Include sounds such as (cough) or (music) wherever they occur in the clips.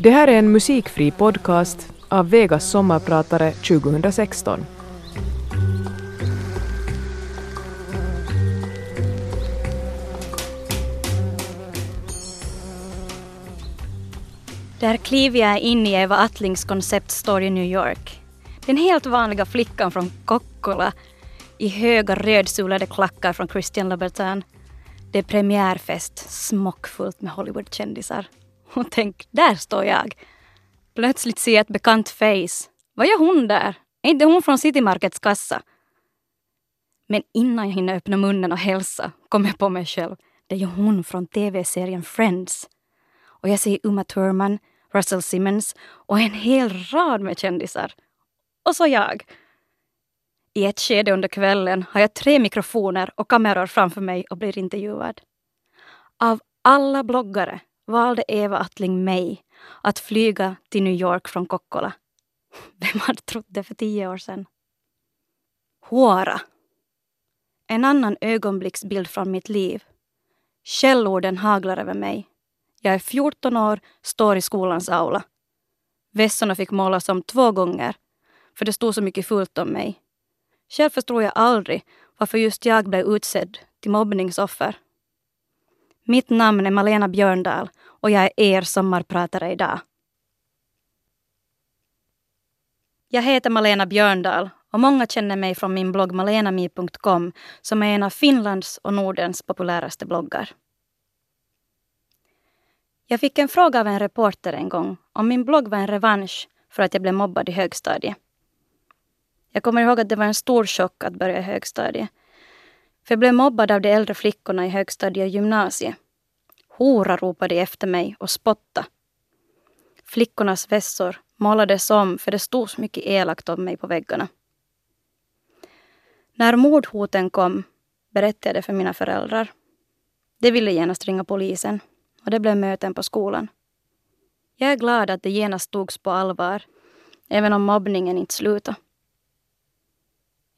Det här är en musikfri podcast av Vegas sommarpratare 2016. Där kliver jag in i Eva Attlings konceptstory i New York. Den helt vanliga flickan från Kokkola i höga rödsulade klackar från Christian Louboutin. Det är premiärfest, smockfullt med Hollywoodkändisar. Och tänk, där står jag. Plötsligt ser jag ett bekant face. Vad gör hon där? Är inte hon från City Markets kassa? Men innan jag hinner öppna munnen och hälsa kommer jag på mig själv. Det är ju hon från tv-serien Friends. Och jag ser Uma Thurman, Russell Simmons och en hel rad med kändisar. Och så jag. I ett skede under kvällen har jag tre mikrofoner och kameror framför mig och blir intervjuad. Av alla bloggare valde Eva Attling mig att flyga till New York från Kokkola. (laughs) Vem hade trott det för tio år sedan? Huara. En annan ögonblicksbild från mitt liv. Källorden haglar över mig. Jag är 14 år, står i skolans aula. Vässorna fick målas om två gånger, för det stod så mycket fult om mig. Själv förstod jag aldrig varför just jag blev utsedd till mobbningsoffer. Mitt namn är Malena Björndal och jag är er sommarpratare idag. Jag heter Malena Björndal och många känner mig från min blogg malenami.com som är en av Finlands och Nordens populäraste bloggar. Jag fick en fråga av en reporter en gång om min blogg var en revansch för att jag blev mobbad i högstadiet. Jag kommer ihåg att det var en stor chock att börja i högstadiet. För jag blev mobbad av de äldre flickorna i högstadiet och gymnasiet. Hora ropade efter mig och spotta. Flickornas vässor målades om för det stod så mycket elakt om mig på väggarna. När mordhoten kom berättade jag det för mina föräldrar. De ville genast ringa polisen och det blev möten på skolan. Jag är glad att det genast togs på allvar, även om mobbningen inte slutade.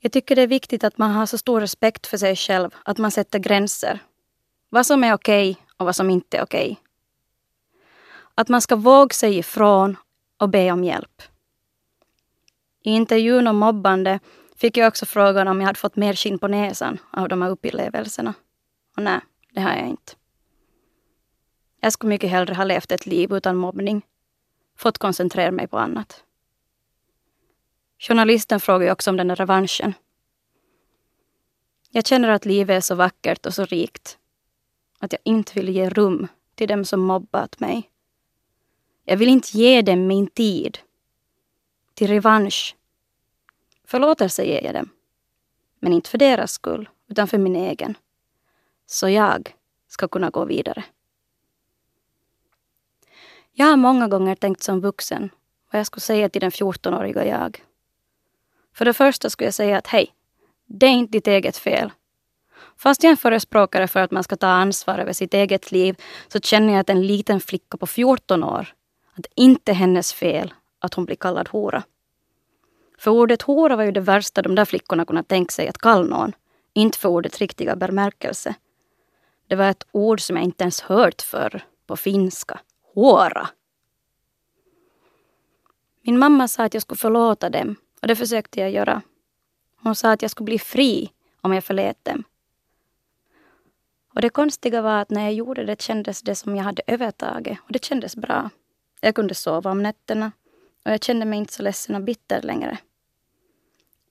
Jag tycker det är viktigt att man har så stor respekt för sig själv att man sätter gränser. Vad som är okej okay och vad som inte är okej. Okay. Att man ska våga sig ifrån och be om hjälp. I intervjun om mobbande fick jag också frågan om jag hade fått mer skinn på näsan av de här upplevelserna. Och nej, det har jag inte. Jag skulle mycket hellre ha levt ett liv utan mobbning. Fått koncentrera mig på annat. Journalisten frågar ju också om den där revanschen. Jag känner att livet är så vackert och så rikt. Att jag inte vill ge rum till dem som mobbat mig. Jag vill inte ge dem min tid. Till revansch. Förlåtelse ger jag dem. Men inte för deras skull, utan för min egen. Så jag ska kunna gå vidare. Jag har många gånger tänkt som vuxen vad jag skulle säga till den 14-åriga jag. För det första skulle jag säga att hej, det är inte ditt eget fel. Fast jag är en förespråkare för att man ska ta ansvar över sitt eget liv så känner jag att en liten flicka på 14 år, att det inte är hennes fel att hon blir kallad hora. För ordet hora var ju det värsta de där flickorna kunde tänka sig att kalla någon. Inte för ordets riktiga bemärkelse. Det var ett ord som jag inte ens hört förr på finska. Hora! Min mamma sa att jag skulle förlåta dem och det försökte jag göra. Hon sa att jag skulle bli fri om jag förlät dem. Och det konstiga var att när jag gjorde det kändes det som jag hade övertaget och det kändes bra. Jag kunde sova om nätterna och jag kände mig inte så ledsen och bitter längre.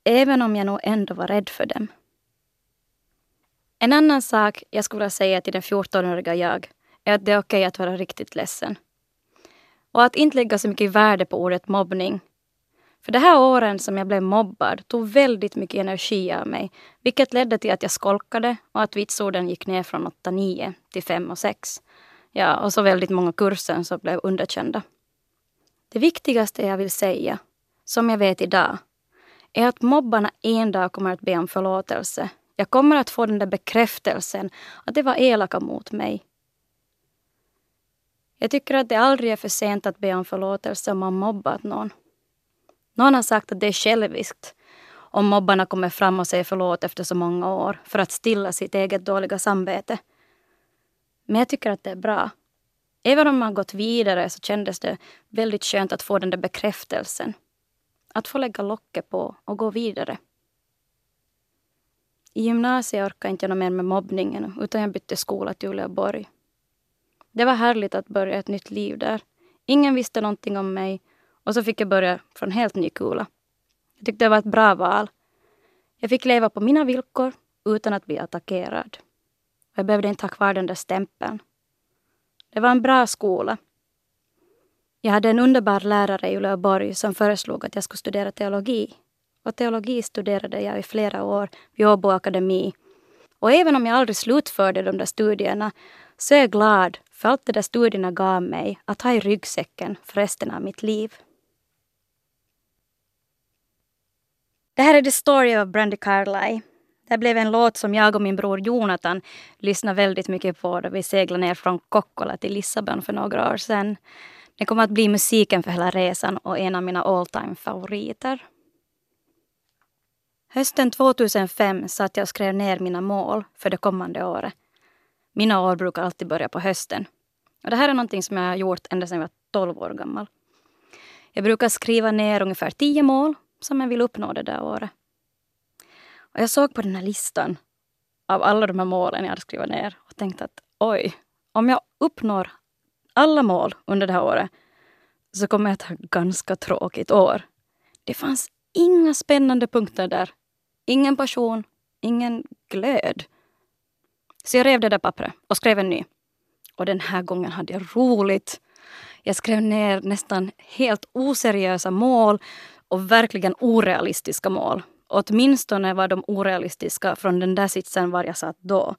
Även om jag nog ändå var rädd för dem. En annan sak jag skulle vilja säga till den 14-åriga jag är att det är okej okay att vara riktigt ledsen. Och att inte lägga så mycket värde på ordet mobbning. För de här åren som jag blev mobbad tog väldigt mycket energi av mig, vilket ledde till att jag skolkade och att vitsorden gick ner från 8-9 till 5 och 6. Ja, och så väldigt många kurser som blev underkända. Det viktigaste jag vill säga, som jag vet idag, är att mobbarna en dag kommer att be om förlåtelse. Jag kommer att få den där bekräftelsen att det var elaka mot mig. Jag tycker att det aldrig är för sent att be om förlåtelse om man mobbat någon. Någon har sagt att det är själviskt om mobbarna kommer fram och säger förlåt efter så många år för att stilla sitt eget dåliga samvete. Men jag tycker att det är bra. Även om man gått vidare så kändes det väldigt skönt att få den där bekräftelsen. Att få lägga locket på och gå vidare. I gymnasiet orkade inte jag mer med mobbningen utan jag bytte skola till Uleåborg. Det var härligt att börja ett nytt liv där. Ingen visste någonting om mig och så fick jag börja från helt ny kula. Jag tyckte det var ett bra val. Jag fick leva på mina villkor utan att bli attackerad. Jag behövde inte ha kvar den där stämpeln. Det var en bra skola. Jag hade en underbar lärare i Uleåborg som föreslog att jag skulle studera teologi. Och teologi studerade jag i flera år vid Åbo Akademi. Och även om jag aldrig slutförde de där studierna så är jag glad för allt det där studierna gav mig att ha i ryggsäcken för resten av mitt liv. Det här är The Story of Brandy Carlyle. Det blev en låt som jag och min bror Jonathan lyssnade väldigt mycket på då vi seglade ner från Kokkola till Lissabon för några år sedan. Det kommer att bli musiken för hela resan och en av mina all time favoriter. Hösten 2005 satt jag och skrev ner mina mål för det kommande året. Mina år brukar alltid börja på hösten. Och det här är någonting som jag har gjort ända sedan jag var 12 år gammal. Jag brukar skriva ner ungefär 10 mål som jag vill uppnå det där året. Och jag såg på den här listan av alla de här målen jag hade skrivit ner och tänkte att oj, om jag uppnår alla mål under det här året så kommer jag att ha ett ganska tråkigt år. Det fanns inga spännande punkter där. Ingen passion, ingen glöd. Så jag rev det där pappret och skrev en ny. Och den här gången hade jag roligt. Jag skrev ner nästan helt oseriösa mål och verkligen orealistiska mål. Åtminstone var de orealistiska från den där sitsen var jag satt då.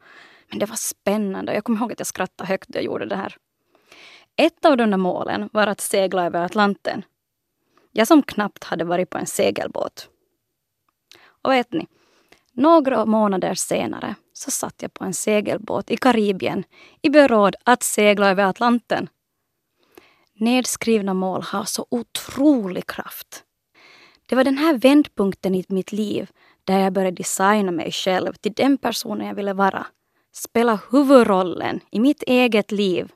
Men det var spännande. Jag kommer ihåg att jag skrattade högt när jag gjorde det här. Ett av de där målen var att segla över Atlanten. Jag som knappt hade varit på en segelbåt. Och vet ni, några månader senare så satt jag på en segelbåt i Karibien i beråd att segla över Atlanten. Nedskrivna mål har så otrolig kraft. Det var den här vändpunkten i mitt liv där jag började designa mig själv till den personen jag ville vara. Spela huvudrollen i mitt eget liv.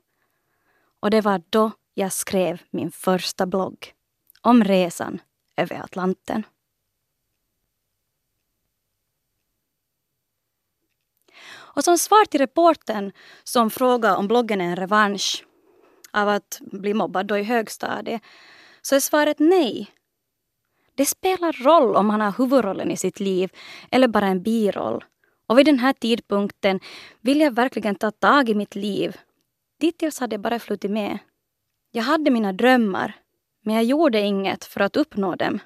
Och det var då jag skrev min första blogg om resan över Atlanten. Och som svar till reporten som frågade om bloggen är en revansch av att bli mobbad då i högstadiet så är svaret nej. Det spelar roll om man har huvudrollen i sitt liv eller bara en biroll. Och vid den här tidpunkten vill jag verkligen ta tag i mitt liv. Dittills hade jag bara flutit med. Jag hade mina drömmar, men jag gjorde inget för att uppnå dem.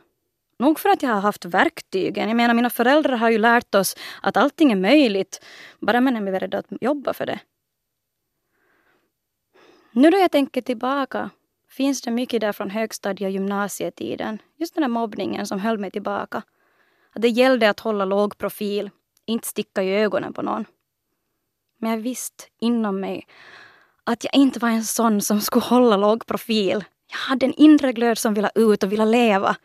Nog för att jag har haft verktygen. Jag menar, mina föräldrar har ju lärt oss att allting är möjligt, bara man är beredd att jobba för det. Nu då jag tänker tillbaka finns det mycket där från högstadie och gymnasietiden. Just den där mobbningen som höll mig tillbaka. Att det gällde att hålla låg profil, inte sticka i ögonen på någon. Men jag visste inom mig att jag inte var en sån som skulle hålla låg profil. Jag hade en inre glöd som ville ut och ville leva.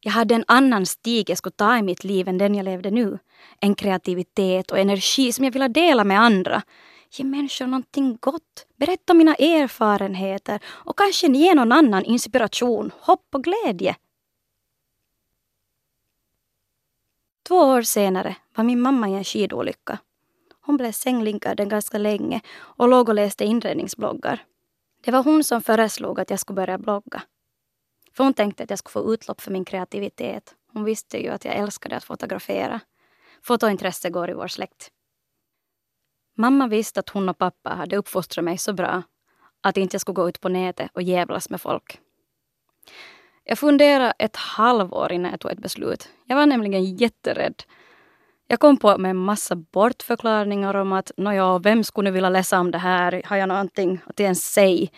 Jag hade en annan stig jag skulle ta i mitt liv än den jag levde nu. En kreativitet och energi som jag ville dela med andra. Ge människor någonting gott. Berätta om mina erfarenheter och kanske ge någon annan inspiration, hopp och glädje. Två år senare var min mamma i en skidolycka. Hon blev sänglinkad ganska länge och låg och läste inredningsbloggar. Det var hon som föreslog att jag skulle börja blogga. För hon tänkte att jag skulle få utlopp för min kreativitet. Hon visste ju att jag älskade att fotografera. Fotointresse går i vår släkt. Mamma visste att hon och pappa hade uppfostrat mig så bra att inte jag skulle gå ut på nätet och jävlas med folk. Jag funderade ett halvår innan jag tog ett beslut. Jag var nämligen jätterädd. Jag kom på med en massa bortförklaringar om att nåja, vem skulle nu vilja läsa om det här? Har jag någonting att ens säga?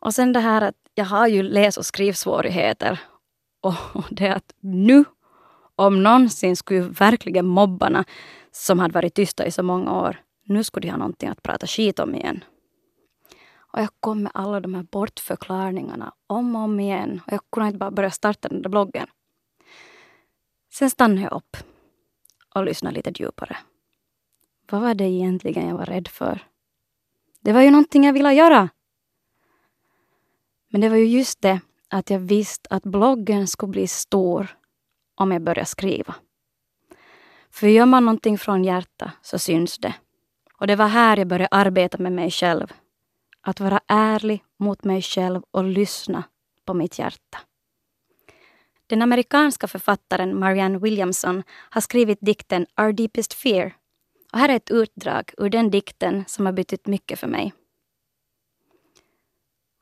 Och sen det här att jag har ju läs och skrivsvårigheter. Och det att nu, om någonsin, skulle ju verkligen mobbarna som hade varit tysta i så många år, nu skulle de ha någonting att prata skit om igen. Och jag kom med alla de här bortförklaringarna om och om igen. Och jag kunde inte bara börja starta den där bloggen. Sen stannade jag upp och lyssnade lite djupare. Vad var det egentligen jag var rädd för? Det var ju någonting jag ville göra. Men det var ju just det att jag visste att bloggen skulle bli stor om jag började skriva. För gör man någonting från hjärta så syns det. Och det var här jag började arbeta med mig själv. Att vara ärlig mot mig själv och lyssna på mitt hjärta. Den amerikanska författaren Marianne Williamson har skrivit dikten Our Deepest Fear. Och här är ett utdrag ur den dikten som har betytt mycket för mig.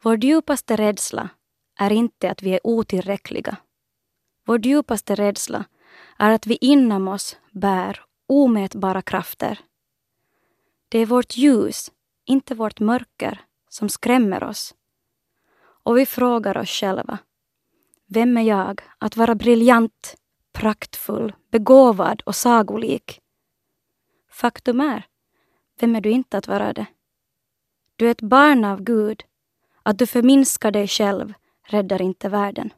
Vår djupaste rädsla är inte att vi är otillräckliga. Vår djupaste rädsla är att vi inom oss bär omätbara krafter. Det är vårt ljus, inte vårt mörker, som skrämmer oss. Och vi frågar oss själva. Vem är jag att vara briljant, praktfull, begåvad och sagolik? Faktum är, vem är du inte att vara det? Du är ett barn av Gud. Att du förminskar dig själv räddar inte världen.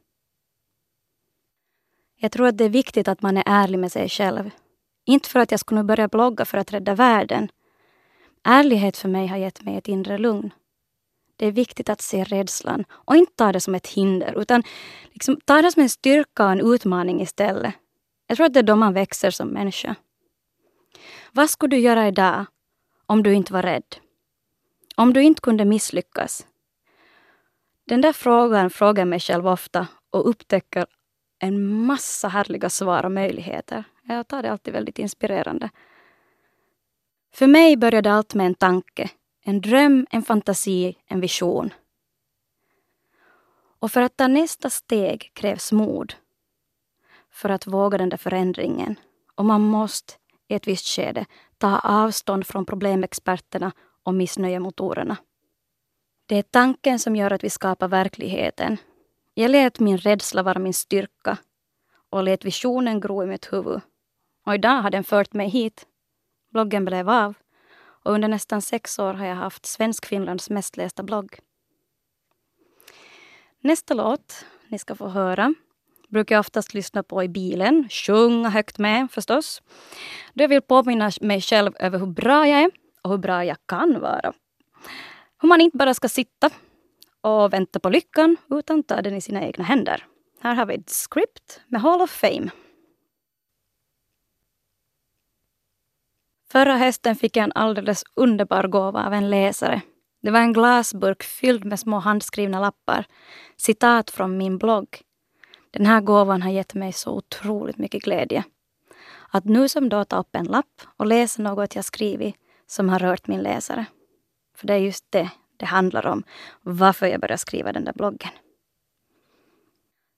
Jag tror att det är viktigt att man är ärlig med sig själv. Inte för att jag skulle börja blogga för att rädda världen. Ärlighet för mig har gett mig ett inre lugn. Det är viktigt att se rädslan och inte ta det som ett hinder utan liksom ta det som en styrka och en utmaning istället. Jag tror att det är då man växer som människa. Vad skulle du göra idag om du inte var rädd? Om du inte kunde misslyckas? Den där frågan frågar jag mig själv ofta och upptäcker en massa härliga svar och möjligheter. Jag tar det alltid väldigt inspirerande. För mig började allt med en tanke, en dröm, en fantasi, en vision. Och för att ta nästa steg krävs mod. För att våga den där förändringen. Och man måste i ett visst skede ta avstånd från problemexperterna och missnöjemotorerna. Det är tanken som gör att vi skapar verkligheten. Jag lät min rädsla vara min styrka och lät visionen gro i mitt huvud. Och idag har den fört mig hit. Bloggen blev av och under nästan sex år har jag haft Svensk-Finlands mest lästa blogg. Nästa låt ni ska få höra brukar jag oftast lyssna på i bilen, sjunga högt med förstås. Då jag vill påminna mig själv över hur bra jag är och hur bra jag kan vara. Hur man inte bara ska sitta och vänta på lyckan utan ta den i sina egna händer. Här har vi ett script med Hall of Fame. Förra hösten fick jag en alldeles underbar gåva av en läsare. Det var en glasburk fylld med små handskrivna lappar. Citat från min blogg. Den här gåvan har gett mig så otroligt mycket glädje. Att nu som då ta upp en lapp och läsa något jag skrivit som har rört min läsare. För det är just det det handlar om. Varför jag började skriva den där bloggen.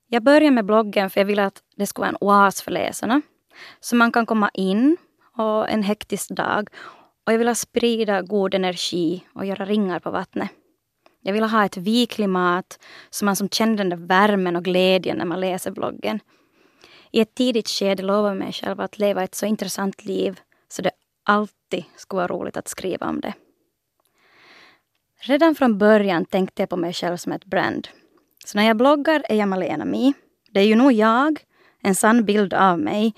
Jag började med bloggen för jag ville att det skulle vara en oas för läsarna. Så man kan komma in och en hektisk dag och jag ville sprida god energi och göra ringar på vattnet. Jag ville ha ett vi-klimat så man som kände den där värmen och glädjen när man läser bloggen. I ett tidigt skede lovade jag mig själv att leva ett så intressant liv så det alltid skulle vara roligt att skriva om det. Redan från början tänkte jag på mig själv som ett brand. Så när jag bloggar är jag Malena Mi. Det är ju nog jag, en sann bild av mig.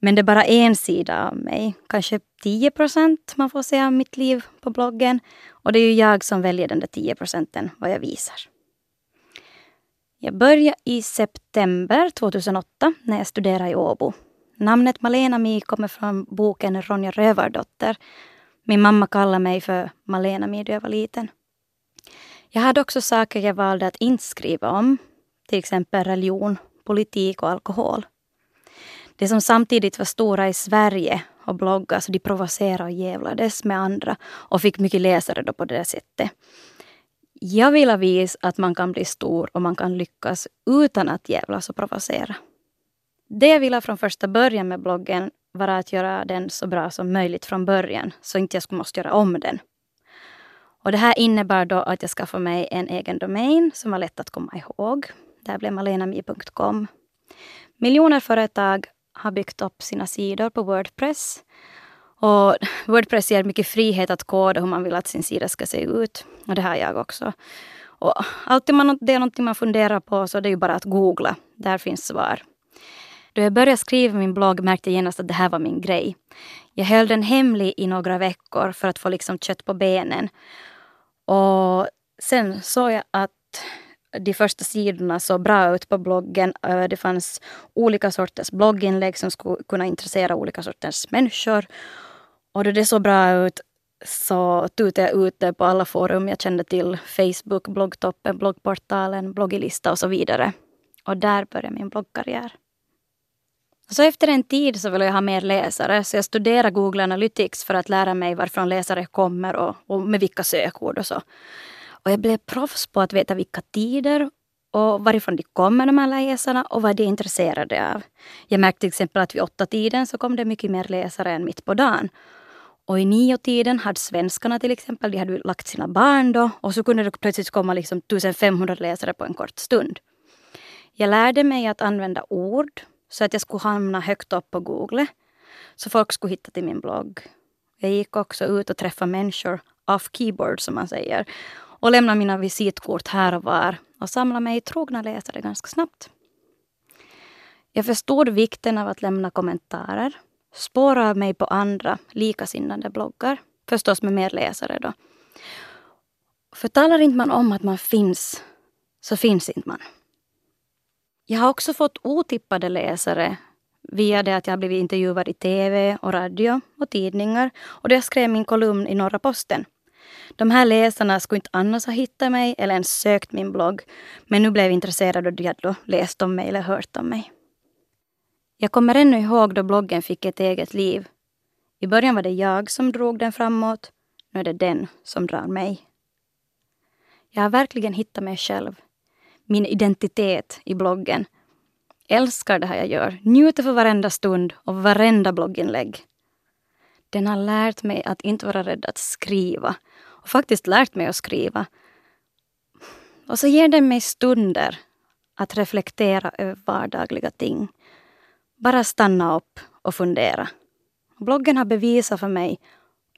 Men det är bara en sida av mig. Kanske 10 procent man får se av mitt liv på bloggen. Och det är ju jag som väljer den där 10 procenten, vad jag visar. Jag började i september 2008 när jag studerade i Åbo. Namnet Malena Mi kommer från boken Ronja Rövardotter min mamma kallade mig för Malena Mi då jag var liten. Jag hade också saker jag valde att inte skriva om. Till exempel religion, politik och alkohol. Det som samtidigt var stora i Sverige och bloggar, så de provocerade och jävlades med andra och fick mycket läsare då på det sättet. Jag ville visa att man kan bli stor och man kan lyckas utan att jävlas och provocera. Det jag ville från första början med bloggen var att göra den så bra som möjligt från början, så inte jag skulle måste göra om den. Och det här innebär då att jag skaffade mig en egen domän som var lätt att komma ihåg. Det blev malenami.com. Miljoner företag har byggt upp sina sidor på Wordpress. Och Wordpress ger mycket frihet att koda hur man vill att sin sida ska se ut. Och det har jag också. Och alltid man, det är någonting man funderar på så det är ju bara att googla. Där finns svar. Då jag började skriva min blogg märkte jag genast att det här var min grej. Jag höll den hemlig i några veckor för att få liksom kött på benen. Och sen såg jag att de första sidorna såg bra ut på bloggen. Eh, det fanns olika sorters blogginlägg som skulle kunna intressera olika sorters människor. Och då det såg bra ut så tutade jag ut det på alla forum jag kände till. Facebook, bloggtoppen, bloggportalen, bloggilista och så vidare. Och där började min bloggkarriär. Så efter en tid så ville jag ha mer läsare så jag studerade Google Analytics för att lära mig varifrån läsare kommer och, och med vilka sökord och så. Och jag blev proffs på att veta vilka tider och varifrån de kommer de här läsarna och vad de är intresserade av. Jag märkte till exempel att vid åtta tiden så kom det mycket mer läsare än mitt på dagen. Och i nio tiden hade svenskarna till exempel, de hade lagt sina barn då och så kunde det plötsligt komma liksom 1500 läsare på en kort stund. Jag lärde mig att använda ord så att jag skulle hamna högt upp på Google. Så folk skulle hitta till min blogg. Jag gick också ut och träffade människor off keyboard som man säger och lämna mina visitkort här och var och samla mig trogna läsare ganska snabbt. Jag förstod vikten av att lämna kommentarer, spåra mig på andra likasinnade bloggar, förstås med mer läsare då. För talar inte man om att man finns, så finns inte man. Jag har också fått otippade läsare via det att jag har blivit intervjuad i tv och radio och tidningar och då jag skrev min kolumn i Norra Posten. De här läsarna skulle inte annars ha hittat mig eller ens sökt min blogg. Men nu blev intresserade och de hade då läst om mig eller hört om mig. Jag kommer ännu ihåg då bloggen fick ett eget liv. I början var det jag som drog den framåt. Nu är det den som drar mig. Jag har verkligen hittat mig själv. Min identitet i bloggen. Älskar det här jag gör. Njuter för varenda stund och varenda blogginlägg. Den har lärt mig att inte vara rädd att skriva faktiskt lärt mig att skriva. Och så ger den mig stunder att reflektera över vardagliga ting. Bara stanna upp och fundera. Bloggen har bevisat för mig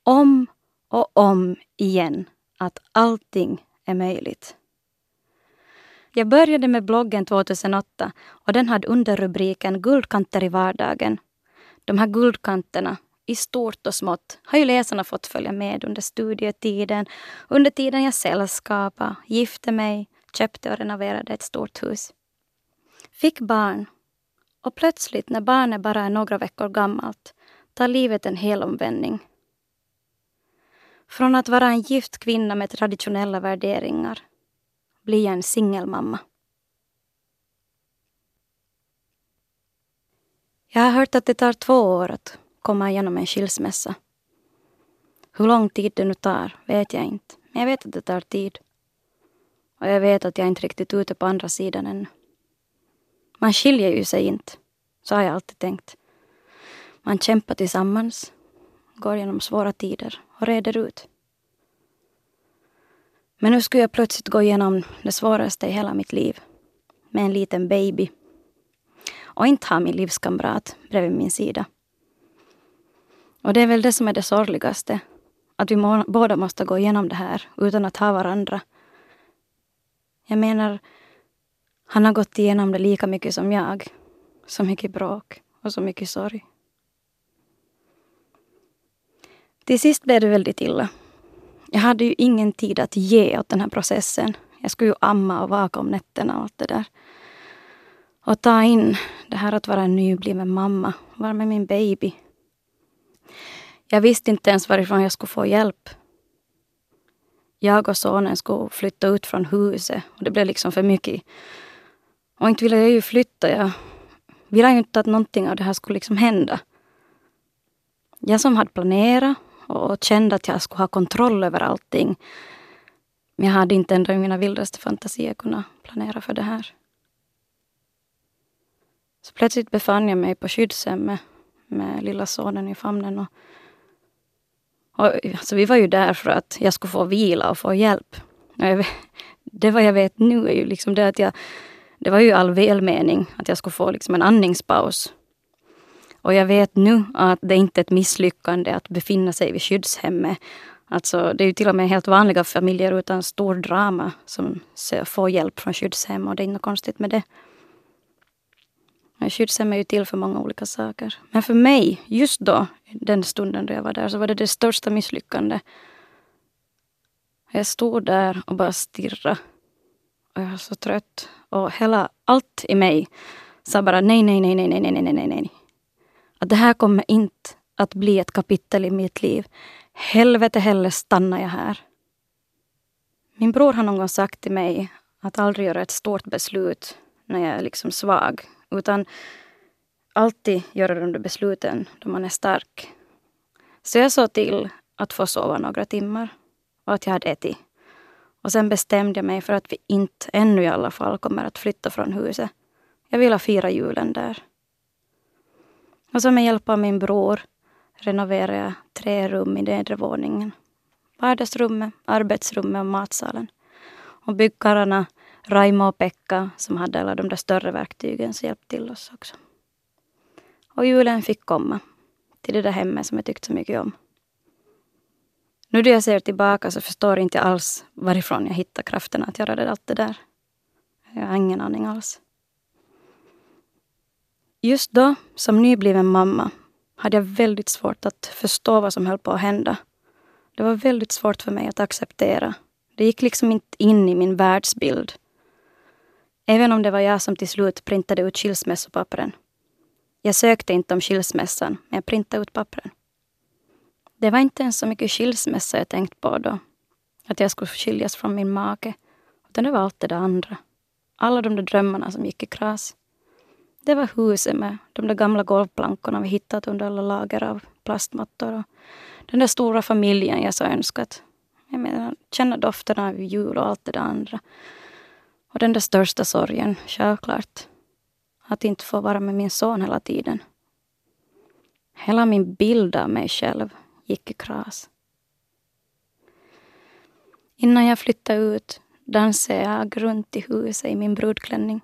om och om igen att allting är möjligt. Jag började med bloggen 2008 och den hade underrubriken Guldkanter i vardagen. De här guldkanterna i stort och smått har ju läsarna fått följa med under studietiden, under tiden jag sällskapade, gifte mig, köpte och renoverade ett stort hus. Fick barn och plötsligt när barnet bara är några veckor gammalt tar livet en hel omvändning. Från att vara en gift kvinna med traditionella värderingar blir jag en singelmamma. Jag har hört att det tar två år att komma igenom en skilsmässa. Hur lång tid det nu tar vet jag inte, men jag vet att det tar tid. Och jag vet att jag inte riktigt är ute på andra sidan ännu. Man skiljer ju sig inte, så har jag alltid tänkt. Man kämpar tillsammans, går igenom svåra tider och reder ut. Men nu skulle jag plötsligt gå igenom det svåraste i hela mitt liv. Med en liten baby. Och inte ha min livskamrat bredvid min sida. Och det är väl det som är det sorgligaste. Att vi må, båda måste gå igenom det här utan att ha varandra. Jag menar, han har gått igenom det lika mycket som jag. Så mycket bråk och så mycket sorg. Till sist blev det väldigt illa. Jag hade ju ingen tid att ge åt den här processen. Jag skulle ju amma och vaka om nätterna och allt det där. Och ta in det här att vara en nybliven mamma, vara med min baby jag visste inte ens varifrån jag skulle få hjälp. Jag och sonen skulle flytta ut från huset och det blev liksom för mycket. Och inte ville jag ju flytta. Jag ville ju inte att någonting av det här skulle liksom hända. Jag som hade planerat och kände att jag skulle ha kontroll över allting. Men jag hade inte ändå i mina vildaste fantasier kunnat planera för det här. Så plötsligt befann jag mig på skyddshemmet med lilla sonen i famnen. Och och, alltså, vi var ju där för att jag skulle få vila och få hjälp. Och jag, det vad jag vet nu är ju liksom det att jag... Det var ju all välmening att jag skulle få liksom en andningspaus. Och jag vet nu att det inte är ett misslyckande att befinna sig vid skyddshemmet. Alltså, det är ju till och med helt vanliga familjer utan stor drama som får hjälp från skyddshem och det är inget konstigt med det. Jag är ju till för många olika saker. Men för mig, just då, den stunden då jag var där, så var det det största misslyckandet. Jag stod där och bara stirrade. Och jag var så trött. Och hela, allt i mig sa bara nej, nej, nej, nej, nej, nej, nej, nej, nej. Att det här kommer inte att bli ett kapitel i mitt liv. Helvete heller stannar jag här. Min bror har någon gång sagt till mig att aldrig göra ett stort beslut när jag är liksom svag. Utan alltid göra de där besluten då man är stark. Så jag såg till att få sova några timmar och att jag hade ätit. Och sen bestämde jag mig för att vi inte, ännu i alla fall, kommer att flytta från huset. Jag ville fira julen där. Och så med hjälp av min bror renoverade jag tre rum i nedre våningen. Vardagsrummet, arbetsrummet och matsalen. Och byggkarlarna Raimo och Pekka som hade alla de där större verktygen så hjälpte till oss också. Och julen fick komma till det där hemmet som jag tyckte så mycket om. Nu när jag ser tillbaka så förstår jag inte alls varifrån jag hittade kraften att göra allt det där. Jag har ingen aning alls. Just då, som nybliven mamma, hade jag väldigt svårt att förstå vad som höll på att hända. Det var väldigt svårt för mig att acceptera. Det gick liksom inte in i min världsbild. Även om det var jag som till slut printade ut skilsmässopappren. Jag sökte inte om skilsmässan, men jag printade ut pappren. Det var inte ens så mycket skilsmässa jag tänkt på då. Att jag skulle skiljas från min make. Utan det var allt det där andra. Alla de där drömmarna som gick i kras. Det var huset med de där gamla golvplankorna vi hittat under alla lager av plastmattor. Och den där stora familjen jag så önskat. Jag menar, känna dofterna av jul och allt det där andra. Och den där största sorgen, självklart. Att inte få vara med min son hela tiden. Hela min bild av mig själv gick i kras. Innan jag flyttade ut dansade jag runt i huset i min brudklänning.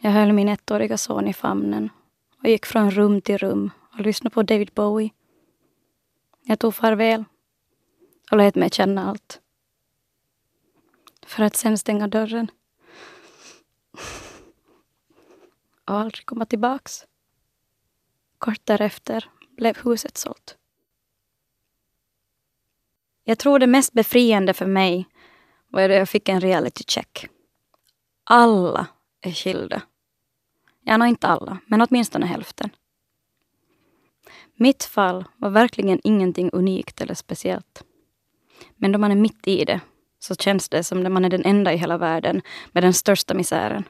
Jag höll min ettåriga son i famnen och gick från rum till rum och lyssnade på David Bowie. Jag tog farväl och lät mig känna allt. För att sen stänga dörren. Och aldrig komma tillbaks. Kort därefter blev huset sålt. Jag tror det mest befriande för mig var att jag fick en reality check. Alla är skilda. Ja, nog inte alla, men åtminstone hälften. Mitt fall var verkligen ingenting unikt eller speciellt. Men då man är mitt i det så känns det som att man är den enda i hela världen med den största misären.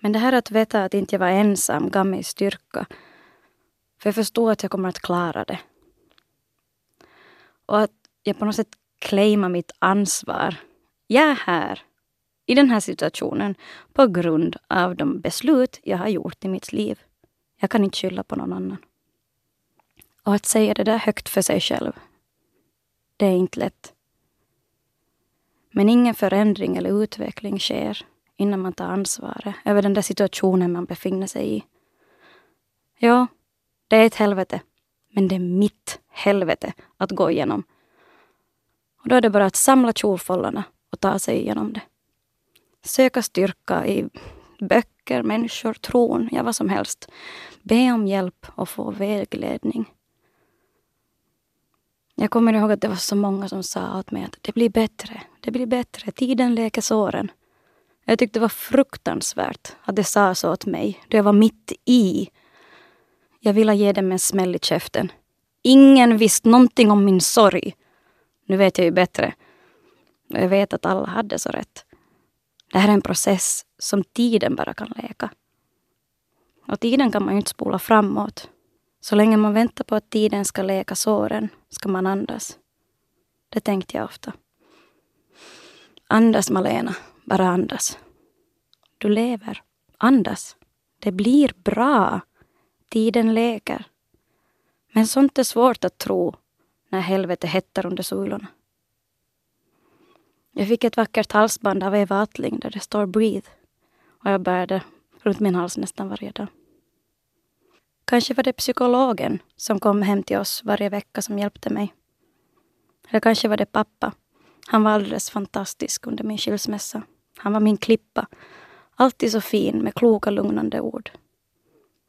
Men det här att veta att inte jag var ensam gav mig styrka. För jag förstod att jag kommer att klara det. Och att jag på något sätt claimar mitt ansvar. Jag är här, i den här situationen, på grund av de beslut jag har gjort i mitt liv. Jag kan inte skylla på någon annan. Och att säga det där högt för sig själv, det är inte lätt. Men ingen förändring eller utveckling sker innan man tar ansvaret över den där situationen man befinner sig i. Ja, det är ett helvete. Men det är mitt helvete att gå igenom. Och då är det bara att samla kjolfållarna och ta sig igenom det. Söka styrka i böcker, människor, tron, ja vad som helst. Be om hjälp och få vägledning. Jag kommer ihåg att det var så många som sa åt mig att det blir bättre, det blir bättre, tiden läker såren. Jag tyckte det var fruktansvärt att det sa så åt mig, då jag var mitt i. Jag ville ge dem en smäll i käften. Ingen visste någonting om min sorg. Nu vet jag ju bättre. Och jag vet att alla hade så rätt. Det här är en process som tiden bara kan läka. Och tiden kan man ju inte spola framåt. Så länge man väntar på att tiden ska läka såren ska man andas. Det tänkte jag ofta. Andas Malena, bara andas. Du lever. Andas. Det blir bra. Tiden läker. Men sånt är svårt att tro när helvetet hettar under sulorna. Jag fick ett vackert halsband av Eva Attling där det står Breathe. Och jag bär det runt min hals nästan varje dag. Kanske var det psykologen som kom hem till oss varje vecka som hjälpte mig. Eller kanske var det pappa. Han var alldeles fantastisk under min skilsmässa. Han var min klippa. Alltid så fin med kloka lugnande ord.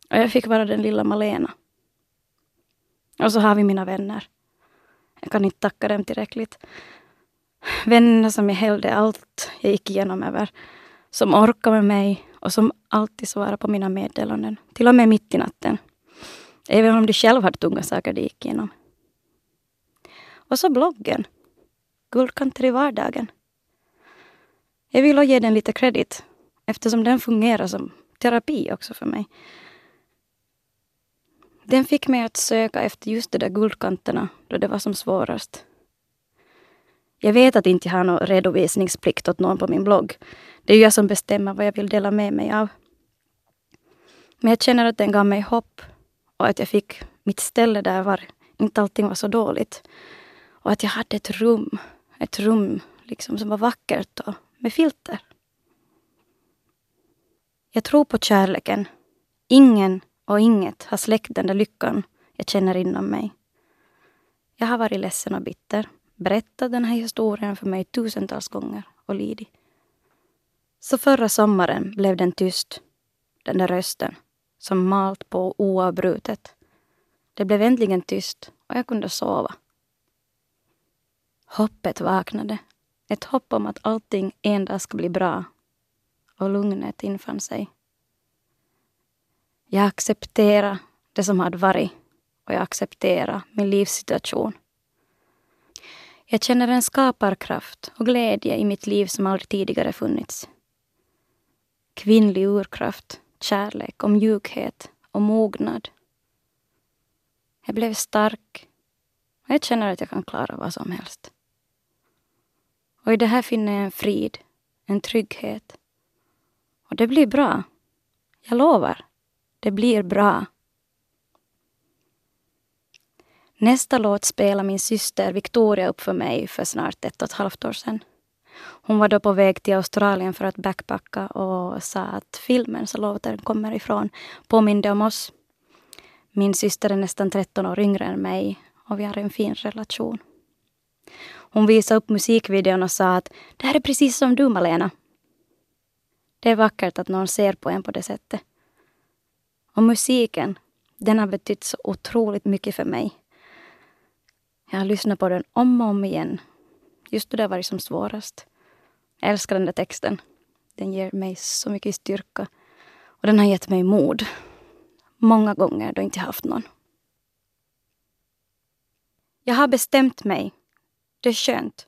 Och jag fick vara den lilla Malena. Och så har vi mina vänner. Jag kan inte tacka dem tillräckligt. Vänner som jag hällde allt jag gick igenom över. Som orkade med mig och som alltid svarade på mina meddelanden. Till och med mitt i natten. Även om de själv hade tunga saker de gick igenom. Och så bloggen. Guldkanter i vardagen. Jag vill ge den lite kredit eftersom den fungerar som terapi också för mig. Den fick mig att söka efter just de där guldkanterna då det var som svårast. Jag vet att inte jag har någon redovisningsplikt åt någon på min blogg. Det är jag som bestämmer vad jag vill dela med mig av. Men jag känner att den gav mig hopp och att jag fick mitt ställe där var inte allting var så dåligt. Och att jag hade ett rum, ett rum liksom som var vackert och med filter. Jag tror på kärleken. Ingen och inget har släckt den där lyckan jag känner inom mig. Jag har varit ledsen och bitter, berättat den här historien för mig tusentals gånger och lidit. Så förra sommaren blev den tyst, den där rösten som malt på oavbrutet. Det blev äntligen tyst och jag kunde sova. Hoppet vaknade. Ett hopp om att allting en dag ska bli bra. Och lugnet infann sig. Jag accepterade det som hade varit och jag accepterade min livssituation. Jag känner en skaparkraft och glädje i mitt liv som aldrig tidigare funnits. Kvinnlig urkraft, kärlek och mjukhet och mognad. Jag blev stark och jag känner att jag kan klara vad som helst. Och i det här finner jag en frid, en trygghet. Och det blir bra. Jag lovar. Det blir bra. Nästa låt spelade min syster Victoria upp för mig för snart ett och ett halvt år sedan. Hon var då på väg till Australien för att backpacka och sa att filmen som låten kommer ifrån påminde om oss. Min syster är nästan 13 år yngre än mig och vi har en fin relation. Hon visade upp musikvideon och sa att det här är precis som du Malena. Det är vackert att någon ser på en på det sättet. Och musiken, den har betytt så otroligt mycket för mig. Jag har lyssnat på den om och om igen. Just då det har varit som svårast. Jag älskar den där texten. Den ger mig så mycket styrka. Och den har gett mig mod. Många gånger då jag inte haft någon. Jag har bestämt mig. Det är skönt.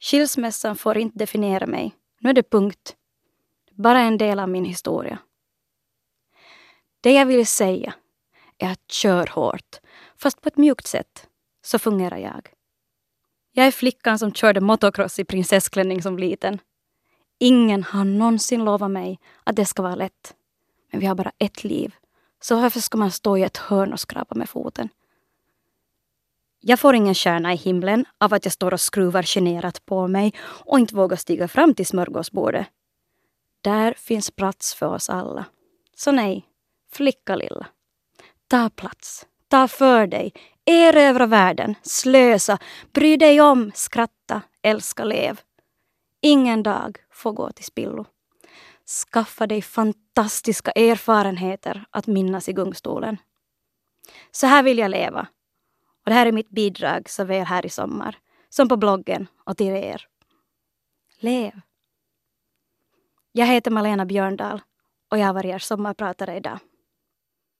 Skilsmässan får inte definiera mig. Nu är det punkt. Bara en del av min historia. Det jag vill säga är att kör hårt, fast på ett mjukt sätt, så fungerar jag. Jag är flickan som körde motocross i prinsessklänning som liten. Ingen har någonsin lovat mig att det ska vara lätt. Men vi har bara ett liv. Så varför ska man stå i ett hörn och skrapa med foten? Jag får ingen stjärna i himlen av att jag står och skruvar generat på mig och inte vågar stiga fram till smörgåsbordet. Där finns plats för oss alla. Så nej, flicka lilla. Ta plats. Ta för dig. Erövra världen. Slösa. Bry dig om. Skratta. Älska. Lev. Ingen dag får gå till spillo. Skaffa dig fantastiska erfarenheter att minnas i gungstolen. Så här vill jag leva. Och det här är mitt bidrag såväl här i sommar som på bloggen och till er. Lev! Jag heter Malena Björndal och jag var er sommarpratare idag.